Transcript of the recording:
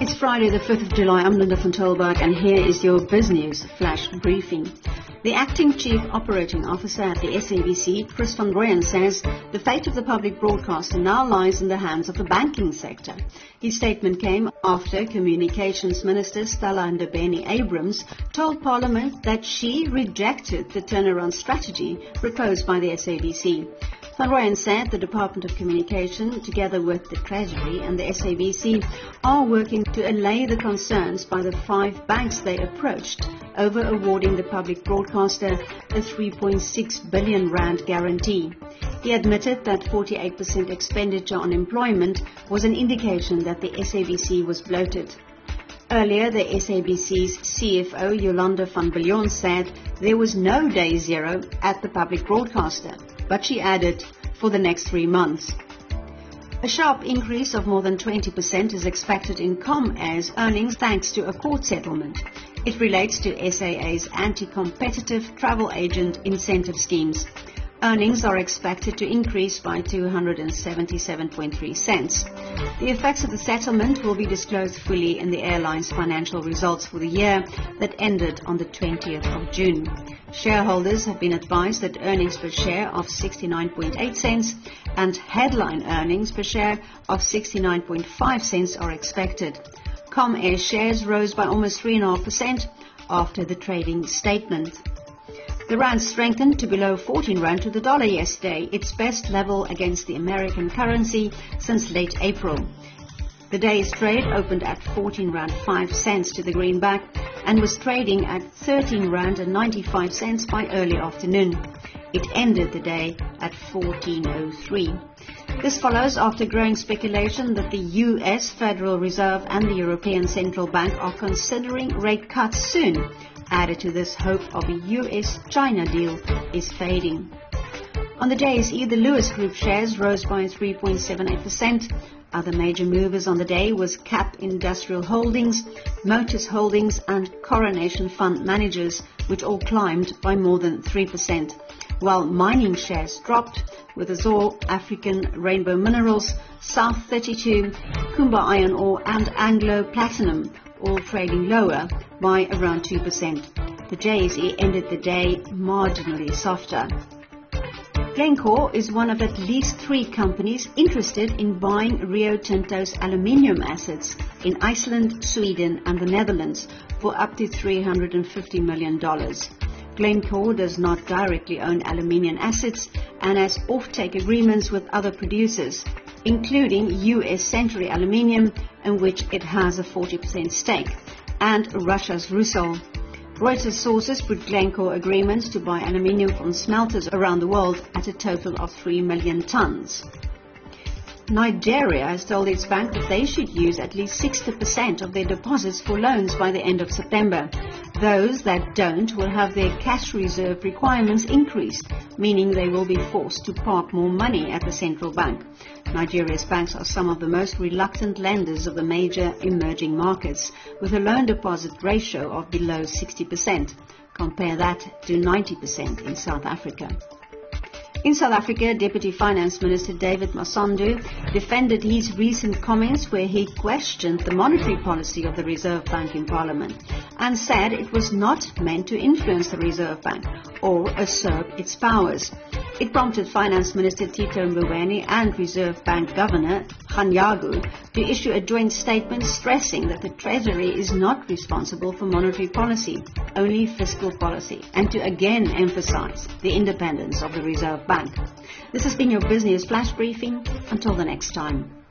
It's Friday, the 5th of July. I'm Linda van Tilburg, and here is your BizNews flash briefing. The acting chief operating officer at the SABC, Chris van Rooyen, says the fate of the public broadcaster now lies in the hands of the banking sector. His statement came after Communications Minister Stella Ndabeni-Abrahams told Parliament that she rejected the turnaround strategy proposed by the SABC. Rooyen said the Department of Communication, together with the Treasury and the SABC, are working to allay the concerns by the five banks they approached over awarding the public broadcaster a 3.6 billion rand guarantee. He admitted that 48% expenditure on employment was an indication that the SABC was bloated. Earlier, the SABC's CFO Yolanda van Biljon said there was no day zero at the public broadcaster but she added, for the next three months. A sharp increase of more than 20% is expected in Comair's earnings thanks to a court settlement. It relates to SAA's anti-competitive travel agent incentive schemes. Earnings are expected to increase by 277.3 cents. The effects of the settlement will be disclosed fully in the airline's financial results for the year that ended on the 20th of June. Shareholders have been advised that earnings per share of 69.8 cents and headline earnings per share of 69.5 cents are expected. Comair shares rose by almost 3.5% after the trading statement. The rand strengthened to below 14 rand to the dollar yesterday, its best level against the American currency since late April. The day's trade opened at 14 rand 5 cents to the greenback and was trading at 13 rand and 95 cents by early afternoon. It ended the day at 1403. This follows after growing speculation that the US Federal Reserve and the European Central Bank are considering rate cuts soon Added to this, hope of a US-China deal is fading. On the JSE, the Lewis Group shares rose by 3.78%. Other major movers on the day was KAP Industrial Holdings, Motus Holdings and Coronation Fund Managers, which all climbed by more than 3%, while mining shares dropped with Azor, African Rainbow Minerals, South 32, Kumba Iron Ore and Anglo Platinum all trading lower by around 2%. The JSE ended the day marginally softer. Glencore is one of at least three companies interested in buying Rio Tinto's aluminium assets in Iceland, Sweden and the Netherlands for up to $350 million. Glencore does not directly own aluminium assets and has offtake agreements with other producers, including US Century Aluminium, in which it has a 40% stake, and Russia's Rusal. Reuters sources put Glencore agreements to buy aluminium from smelters around the world at a total of 3 million tons. Nigeria has told its bank that they should use at least 60% of their deposits for loans by the end of September. Those that don't will have their cash reserve requirements increased, meaning they will be forced to park more money at the central bank. Nigeria's banks are some of the most reluctant lenders of the major emerging markets, with a loan deposit ratio of below 60%. Compare that to 90% in South Africa. In South Africa, Deputy Finance Minister David Masondo defended his recent comments where he questioned the monetary policy of the Reserve Bank in Parliament and said it was not meant to influence the Reserve Bank or usurp its powers. It prompted Finance Minister Tito Mboweni and Reserve Bank Governor Kganyago to issue a joint statement stressing that the Treasury is not responsible for monetary policy, only fiscal policy, and to again emphasize the independence of the Reserve Bank. This has been your BizNews Flash Briefing. Until the next time.